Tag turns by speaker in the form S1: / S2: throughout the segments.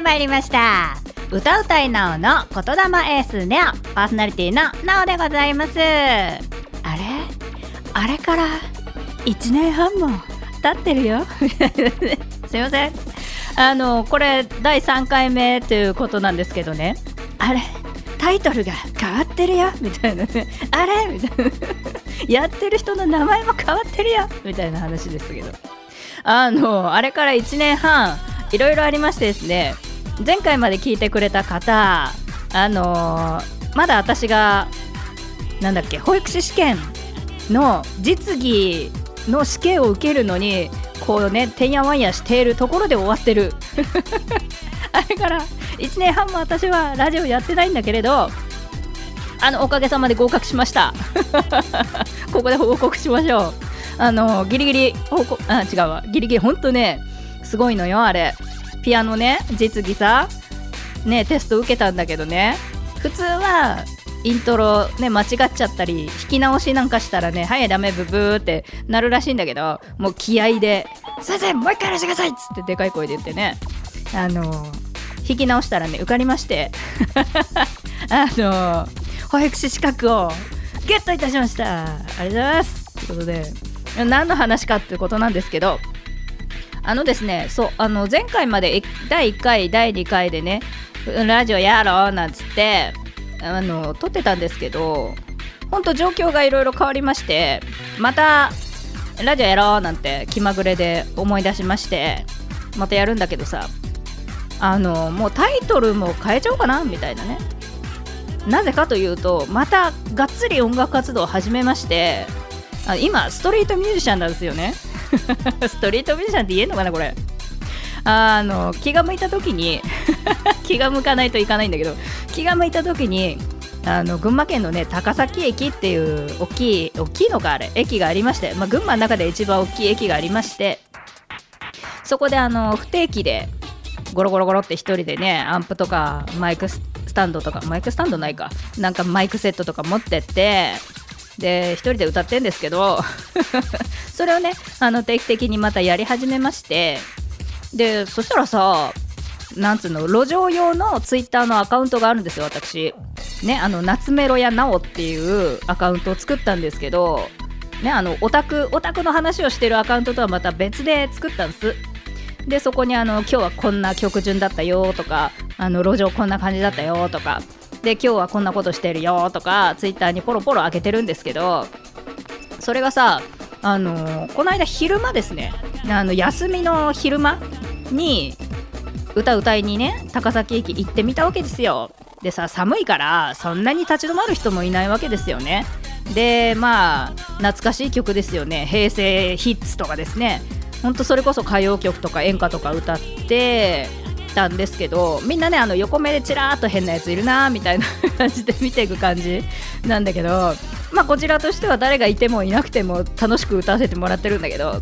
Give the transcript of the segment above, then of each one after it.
S1: てまいりました。歌うたいなおの言霊エースネオ。パーソナリティのなおでございます。あれ？あれから1年半も経ってるよ。すいません。あのこれ第3回目ということなんですけどね。あれ？タイトルが変わってるよ。みたいな。あれ？みたいな。やってる人の名前も変わってるよ。みたいな話ですけど。あのあれから1年半いろいろありましてですね。前回まで聞いてくれた方あのまだ私がなんだっけ保育士試験の実技の試験を受けるのにこうねてんやわんやしているところで終わってる。あれから1年半も私はラジオやってないんだけれどあのおかげさまで合格しました。ここで報告しましょう。あのギリギリ報告あ違うわ。ギリギリほんとねすごいのよあれ。ピアノね実技さねテスト受けたんだけどね。普通はイントロね間違っちゃったり弾き直しなんかしたらねはいダメブブーってなるらしいんだけどもう気合で「先生もう一回やらせてください!」っつってでかい声で言ってね。あの弾き直したらね受かりまして。あの保育士資格をゲットいたしました。ありがとうございます。ということで何の話かってことなんですけどあのですねそうあの前回まで第1回第2回でねラジオやろうなんつってあの撮ってたんですけどほんと状況がいろいろ変わりましてまたラジオやろうなんて気まぐれで思い出しましてまたやるんだけどさあのもうタイトルも変えちゃおうかなみたいなね。なぜかというとまたがっつり音楽活動を始めまして今ストリートミュージシャンなんですよね。ストリートミュージシャンって言えんのかなこれ。あの気が向いた時に 気が向かないといかないんだけど気が向いた時にあの群馬県のね高崎駅っていう大きい大きいのかあれ駅がありまして、まあ、群馬の中で一番大きい駅がありましてそこであの不定期でゴロゴロゴロって1人でねアンプとかマイクスタンドとかマイクスタンドないかなんかマイクセットとか持ってってで1人で歌ってんですけど それをねあの定期的にまたやり始めましてでそしたらさなんつうの路上用のツイッターのアカウントがあるんですよ私。ねあの夏メロやなおっていうアカウントを作ったんですけどねあのオタクオタクの話をしてるアカウントとはまた別で作ったんです。でそこにあの今日はこんな曲順だったよとかあの路上こんな感じだったよとかで今日はこんなことしてるよとかツイッターにポロポロ上げてるんですけどそれがさあのこの間昼間ですねあの休みの昼間に歌歌いにね高崎駅行ってみたわけですよ。でさ寒いからそんなに立ち止まる人もいないわけですよね。でまあ懐かしい曲ですよね。平成ヒッツとかですね。ほんとそれこそ歌謡曲とか演歌とか歌ってたんですけどみんなねあの横目でちらっと変なやついるなみたいな感じで見ていく感じなんだけどまあこちらとしては誰がいてもいなくても楽しく歌わせてもらってるんだけど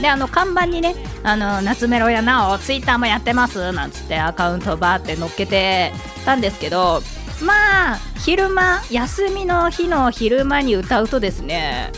S1: であの看板にね「あの夏メロやなおツイッターもやってます」なんつってアカウントバーって載っけてたんですけどまあ昼間休みの日の昼間に歌うとですね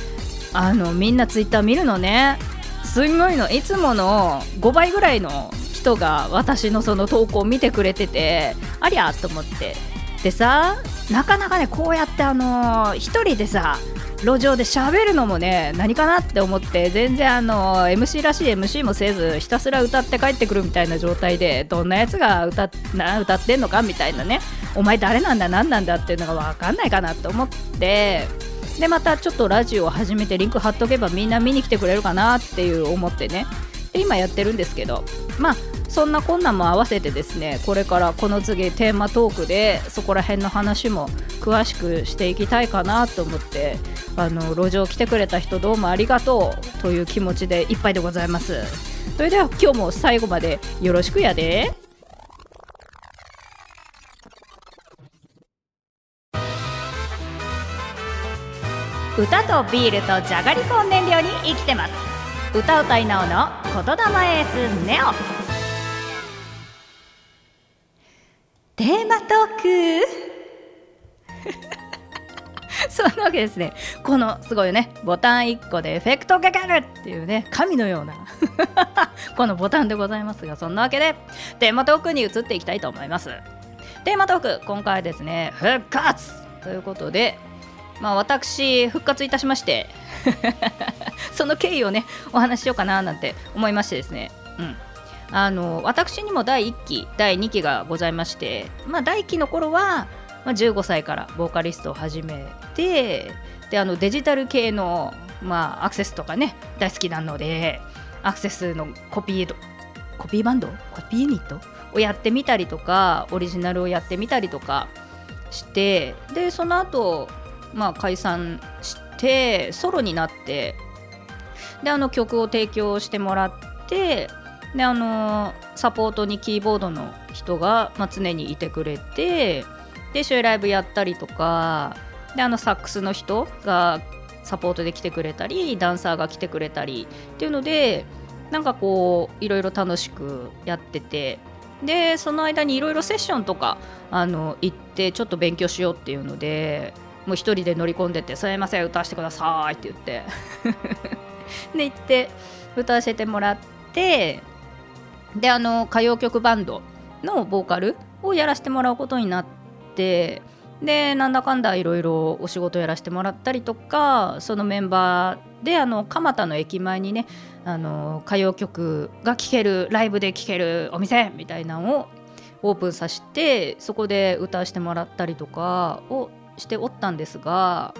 S1: あのみんなツイッター見るのねすんごいの。いつもの5倍ぐらいの人が私のその投稿を見てくれててありゃと思って。でさなかなかねこうやってあのー、1人でさ路上で喋るのもね何かなって思って全然あの MC らしい MC もせずひたすら歌って帰ってくるみたいな状態でどんなやつが歌な歌ってんのかみたいなねお前誰なんだ何なんだっていうのが分かんないかなと思って。でまたちょっとラジオを始めてリンク貼っとけばみんな見に来てくれるかなっていう思ってね。で今やってるんですけど。まあそんなこんなも合わせてですねこれからこの次テーマトークでそこら辺の話も詳しくしていきたいかなと思ってあの路上来てくれた人どうもありがとうという気持ちでいっぱいでございます。それでは今日も最後までよろしくやで。歌とビールとじゃがりこを燃料に生きてます。歌うたいなおの言霊エースネオ。ですね。このすごいねボタン1個でエフェクトかかるっていうね神のような。このボタンでございますがそんなわけでテーマトークに移っていきたいと思います。テーマトーク今回ですね復活ということでまあ私復活いたしまして その経緯をねお話ししようかななんて思いましてですね。うん。あの私にも第1期第2期がございまして、まあ、第1期の頃は、まあ、15歳からボーカリストを始めてであのデジタル系の、まあ、アクセスとかね大好きなのでアクセスのコピーコピーバンド？コピーユニット？をやってみたりとかオリジナルをやってみたりとかしてでその後、まあ解散してソロになってであの曲を提供してもらってであのサポートにキーボードの人が、まあ、常にいてくれてで一緒にライブやったりとかであのサックスの人がサポートで来てくれたりダンサーが来てくれたりっていうのでなんかこういろいろ楽しくやっててでその間にいろいろセッションとかあの行ってちょっと勉強しようっていうのでもう一人で乗り込んでて「すいません歌わせてください」って言って。で行って歌わせてもらってであの歌謡曲バンドのボーカルをやらせてもらうことになってでなんだかんだいろいろお仕事やらせてもらったりとかそのメンバーであの蒲田の駅前にねあの歌謡曲が聴けるライブで聴けるお店みたいなのをオープンさせてそこで歌わせてもらったりとかをしておったんですが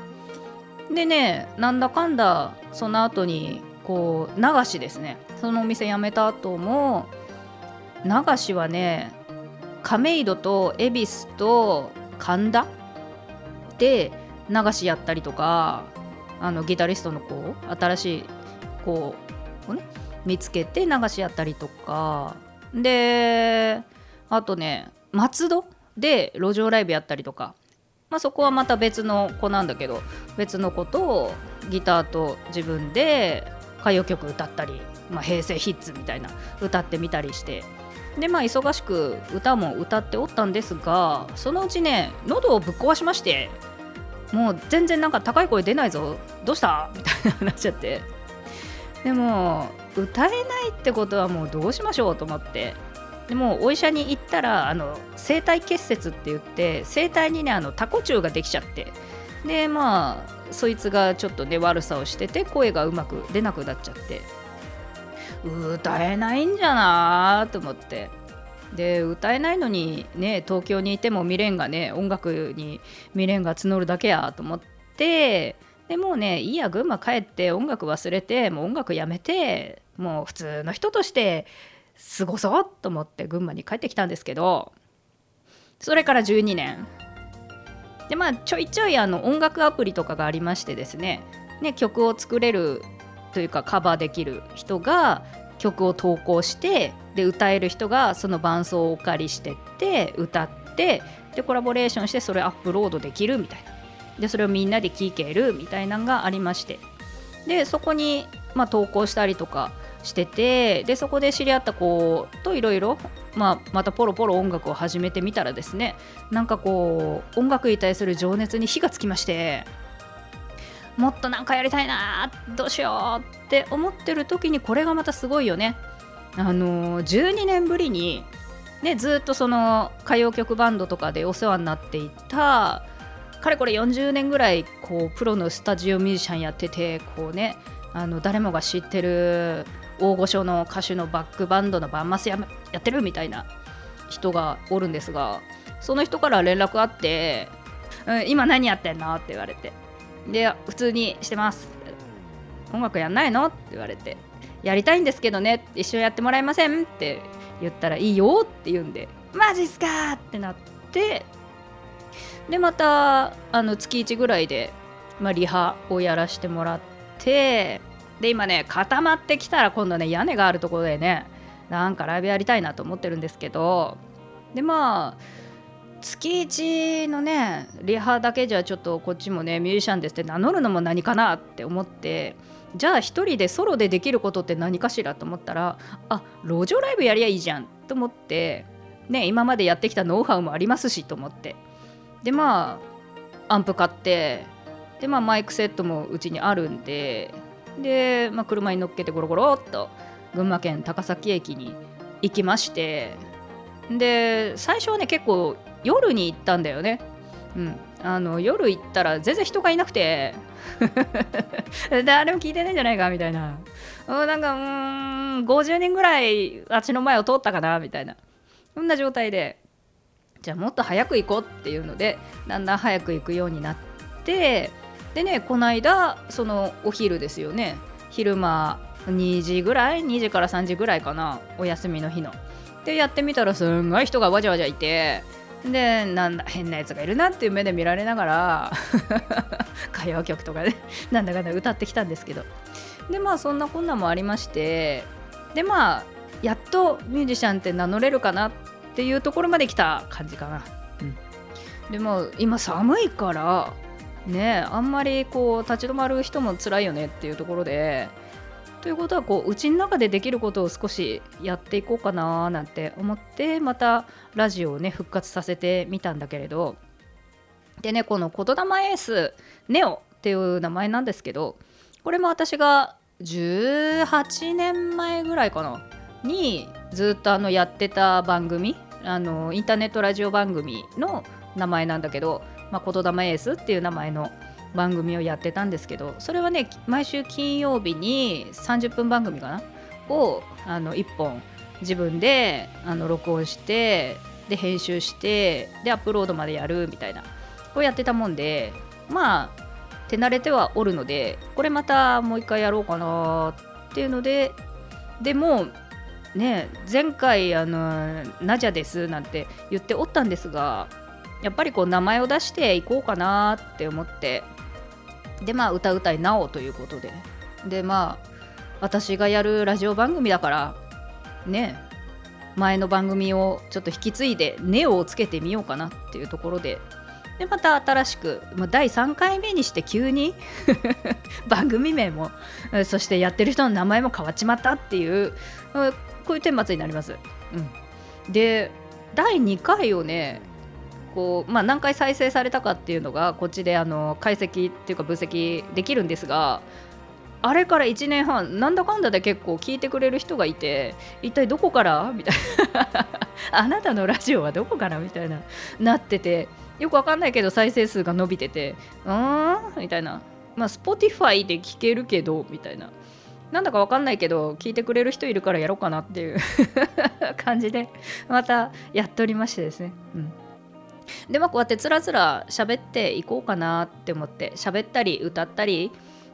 S1: でねなんだかんだその後にこう流しですね。そのお店辞めた後も流しはね亀戸と恵比寿と神田で流しやったりとかあのギタリストの子新しい子をね見つけて流しやったりとか。であとね松戸で路上ライブやったりとか、まあ、そこはまた別の子なんだけど別の子とギターと自分で歌謡曲歌ったり、まあ、平成ヒッツみたいな歌ってみたりして。でまあ忙しく歌も歌っておったんですがそのうちね喉をぶっ壊しましてもう全然なんか高い声出ないぞどうした？みたいななっちゃって。でも歌えないってことはもうどうしましょうと思って。でもお医者に行ったらあの声帯結節って言って声帯にねあのタコ虫ができちゃって。でまあそいつがちょっとね悪さをしてて声がうまく出なくなっちゃって。歌えないんじゃなと思って。で歌えないのにね東京にいても未練がね音楽に未練が募るだけやと思って。でもうねいいや群馬帰って音楽忘れてもう音楽やめてもう普通の人として過ごそうと思って群馬に帰ってきたんですけど。それから12年。でまあちょいちょいあの音楽アプリとかがありましてですね。ね曲を作れるというかカバーできる人が曲を投稿してで歌える人がその伴奏をお借りしてって歌ってでコラボレーションしてそれアップロードできるみたいな。でそれをみんなで聴けるみたいなのがありまして。でそこに、まあ、投稿したりとかしててでそこで知り合った子といろいろまたポロポロ音楽を始めてみたらですねなんかこう音楽に対する情熱に火がつきまして。もっとなんかやりたいなどうしようって思ってる時にこれがまたすごいよね。あの12年ぶりに、ね、ずっとその歌謡曲バンドとかでお世話になっていたかれこれ40年ぐらいこうプロのスタジオミュージシャンやっててこうねあの誰もが知ってる大御所の歌手のバックバンドのバンマスややってるみたいな人がおるんですがその人から連絡あって「うん、今何やってんの?」って言われてで普通にしてます。音楽やんないの？って言われて。やりたいんですけどね。一緒やってもらえません？って言ったらいいよって言うんで。マジっすかってなって。でまたあの月1ぐらいで、まあ、リハをやらせてもらって。で今ね固まってきたら今度ね屋根があるところでねなんかライブやりたいなと思ってるんですけど。でまあ月1のねリハだけじゃちょっとこっちもねミュージシャンですって名乗るのも何かなって思ってじゃあ1人でソロでできることって何かしらと思ったらあ路上ライブやりゃいいじゃんと思ってね今までやってきたノウハウもありますしと思って。でまあアンプ買ってでまあマイクセットもうちにあるんでで、まあ、車に乗っけてゴロゴロっと群馬県高崎駅に行きましてで最初はね結構夜に行ったんだよね。うん、あの夜行ったら全然人がいなくて。誰も聞いてないんじゃないかみたいな。なんかうん50人ぐらいあっちの前を通ったかなみたいな。そんな状態で。じゃあもっと早く行こうっていうのでだんだん早く行くようになって。でねこの間そのお昼ですよね。昼間2時ぐらい？2時から3時ぐらいかな。お休みの日の。でやってみたらすんごい人がわじゃわじゃいてでなんだ変なやつがいるなっていう目で見られながら 歌謡曲とかね なんだかんだ歌ってきたんですけどでまあそんなこんなもありましてでまあやっとミュージシャンって名乗れるかなっていうところまで来た感じかな。うん、でも今寒いからねあんまりこう立ち止まる人も辛いよねっていうところでということはこううちの中でできることを少しやっていこうかななんて思ってまたラジオをね復活させてみたんだけれどでねこの言霊エースネオっていう名前なんですけどこれも私が18年前ぐらいかなにずっとあのやってた番組あのインターネットラジオ番組の名前なんだけどまあ、言霊エースっていう名前の番組をやってたんですけどそれはね毎週金曜日に30分番組かな？をあの1本自分であの録音してで編集してでアップロードまでやるみたいなをやってたもんでまあ手慣れてはおるのでこれまたもう一回やろうかなっていうのででもね前回あの「ナジャです」なんて言っておったんですがやっぱりこう名前を出していこうかなって思ってでまあ歌うたいなおということで。でまあ私がやるラジオ番組だからね前の番組をちょっと引き継いでネオをつけてみようかなっていうところで。でまた新しくま第3回目にして急に 番組名もそしてやってる人の名前も変わっちまったっていうこういう顛末になります。うん、で第2回をねこう、まあ、何回再生されたかっていうのがこっちであの解析っていうか分析できるんですがあれから1年半なんだかんだで結構聞いてくれる人がいて一体どこから？みたいな。あなたのラジオはどこから？みたいな。なっててよくわかんないけど再生数が伸びててうーん？みたいな。まあ Spotify で聞けるけどみたいな。なんだかわかんないけど聞いてくれる人いるからやろうかなっていう 感じでまたやっておりましてですね。うん。でまあこうやってつらつら喋っていこうかなって思って喋ったり歌ったり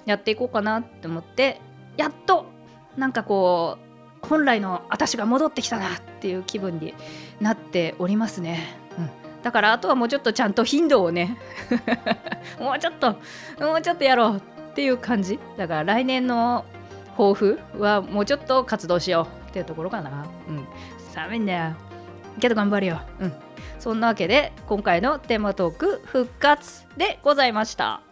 S1: やっていこうかなって思ってやっとなんかこう本来の私が戻ってきたなっていう気分になっておりますね。うん。だからあとはもうちょっとちゃんと頻度をね もうちょっともうちょっとやろうっていう感じ。だから来年の抱負はもうちょっと活動しようっていうところかな。うん。寒いんだよ。けど頑張るよ。うん。そんなわけで今回のテーマトーク復活でございました。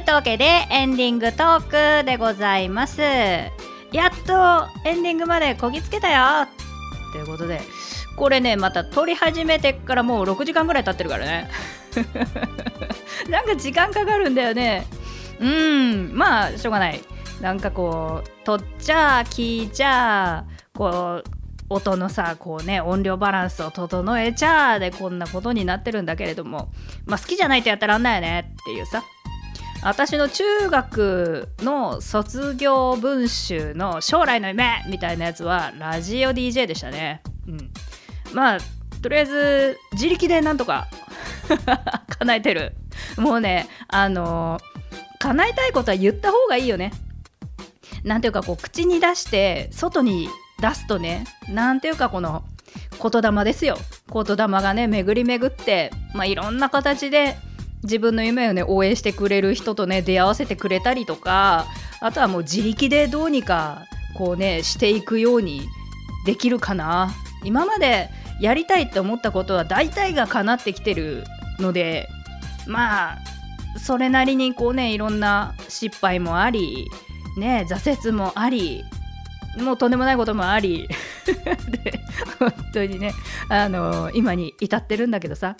S1: いったわけでエンディングトークでございます。やっとエンディングまでこぎつけたよ。ということでこれねまた撮り始めてからもう6時間ぐらい経ってるからね。なんか時間かかるんだよね。うんまあしょうがない。なんかこう撮っちゃ聞いちゃこう音のさこうね音量バランスを整えちゃでこんなことになってるんだけれどもまあ好きじゃないとやったらんないよねっていうさ。私の中学の卒業文集の将来の夢みたいなやつはラジオ DJ でしたね。うん、まあとりあえず自力でなんとか 叶えてる。もうねあの叶えたいことは言った方がいいよね。なんていうかこう口に出して外に出すとねなんていうかこの言霊ですよ言霊がね巡り巡ってまあいろんな形で自分の夢をね応援してくれる人とね出会わせてくれたりとかあとはもう自力でどうにかこうねしていくようにできるかな。今までやりたいって思ったことは大体が叶ってきてるのでまあそれなりにこうねいろんな失敗もありね挫折もありもうとんでもないこともあり。で本当にねあの今に至ってるんだけどさ。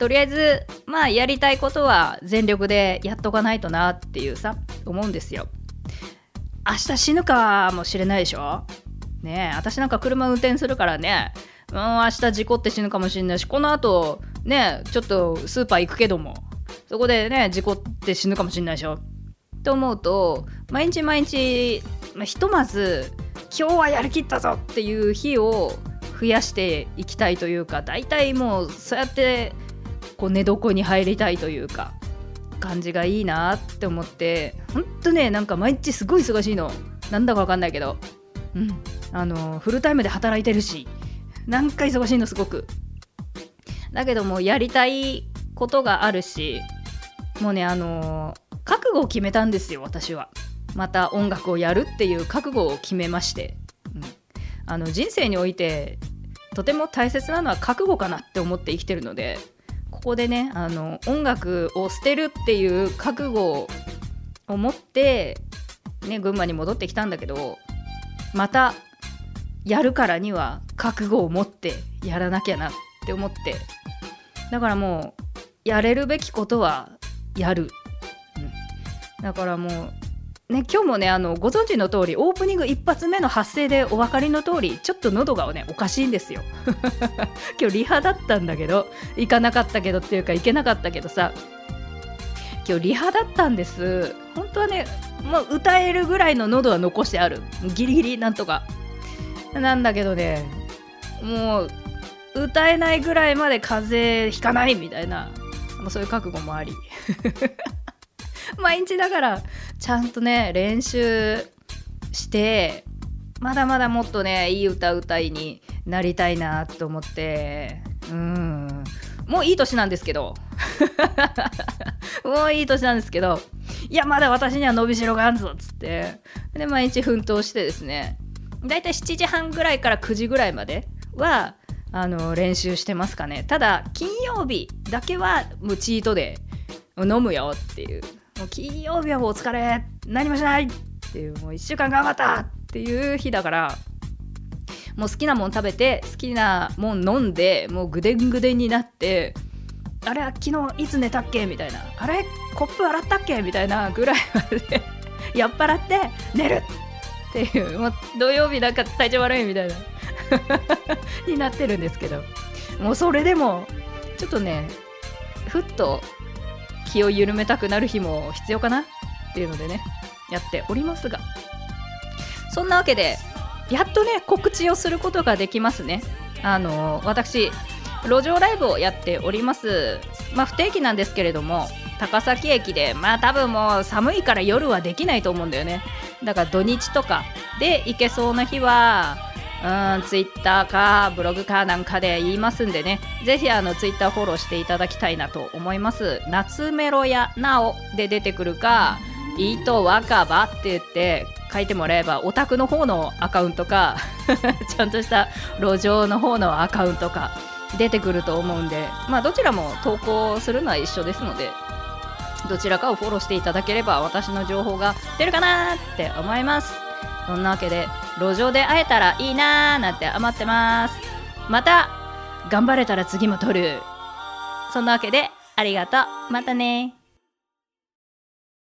S1: とりあえずまあやりたいことは全力でやっとかないとなっていうさ思うんですよ。明日死ぬかもしれないでしょ？ねえ私なんか車運転するからね。うん明日事故って死ぬかもしれないしこのあとねちょっとスーパー行くけども。そこでね事故って死ぬかもしれないでしょ？と思うと毎日毎日、まあ、ひとまず今日はやりきったぞっていう日を増やしていきたいというか大体もうそうやってこう寝床に入りたいというか感じがいいなって思ってほんとねなんか毎日すごい忙しいの。なんだかわかんないけど。うん。あのフルタイムで働いてるしなんか忙しいのすごく。だけどもやりたいことがあるしもうねあの覚悟を決めたんですよ私は。また音楽をやるっていう覚悟を決めまして、うん、あの人生においてとても大切なのは覚悟かなって思って生きてるのでここでねあの音楽を捨てるっていう覚悟を持って、ね、群馬に戻ってきたんだけどまたやるからには覚悟を持ってやらなきゃなって思って。だからもうやれるべきことはやる、うん、だからもうね、今日もねあのご存知の通りオープニング一発目の発声でお分かりの通りちょっと喉がねおかしいんですよ。今日リハだったんだけど行かなかったけどっていうか行けなかったけどさ。今日リハだったんです。本当はねもう歌えるぐらいの喉は残してある。ギリギリなんとか。なんだけどねもう歌えないぐらいまで風邪ひかないみたいなそういう覚悟もあり。毎日だからちゃんとね練習してまだまだもっとねいい歌歌いになりたいなと思って。うん。もういい年なんですけど。もういい年なんですけど。いやまだ私には伸びしろがあるぞっつって。で毎日奮闘してですね。だいたい7時半ぐらいから9時ぐらいまではあの練習してますかね。ただ金曜日だけはもうチートで飲むよっていう。もう金曜日はもうお疲れ何もしないっていうもう1週間頑張ったっていう日だからもう好きなもん食べて好きなもん飲んでもうぐでんぐでんになってあれ昨日いつ寝たっけみたいなあれコップ洗ったっけみたいなぐらいまで 酔っ払って寝るっていうもう土曜日なんか体調悪いみたいな になってるんですけどもうそれでもちょっとねふっと気を緩めたくなる日も必要かなっていうのでねやっておりますが。そんなわけでやっとね告知をすることができますね。あの私路上ライブをやっております。まあ不定期なんですけれども高崎駅でまあ多分もう寒いから夜はできないと思うんだよね。だから土日とかで行けそうな日はうん、ツイッターかブログかなんかで言いますんでね、ぜひあのツイッターフォローしていただきたいなと思います。夏メロやなおで出てくるか、いいと若葉って言って書いてもらえば、オタクの方のアカウントか、ちゃんとした路上の方のアカウントか出てくると思うんで、まあどちらも投稿するのは一緒ですので、どちらかをフォローしていただければ私の情報が出るかなって思います。そんなわけで路上で会えたらいいなーなんて余ってます。また頑張れたら次も撮る。そんなわけでありがとう。またね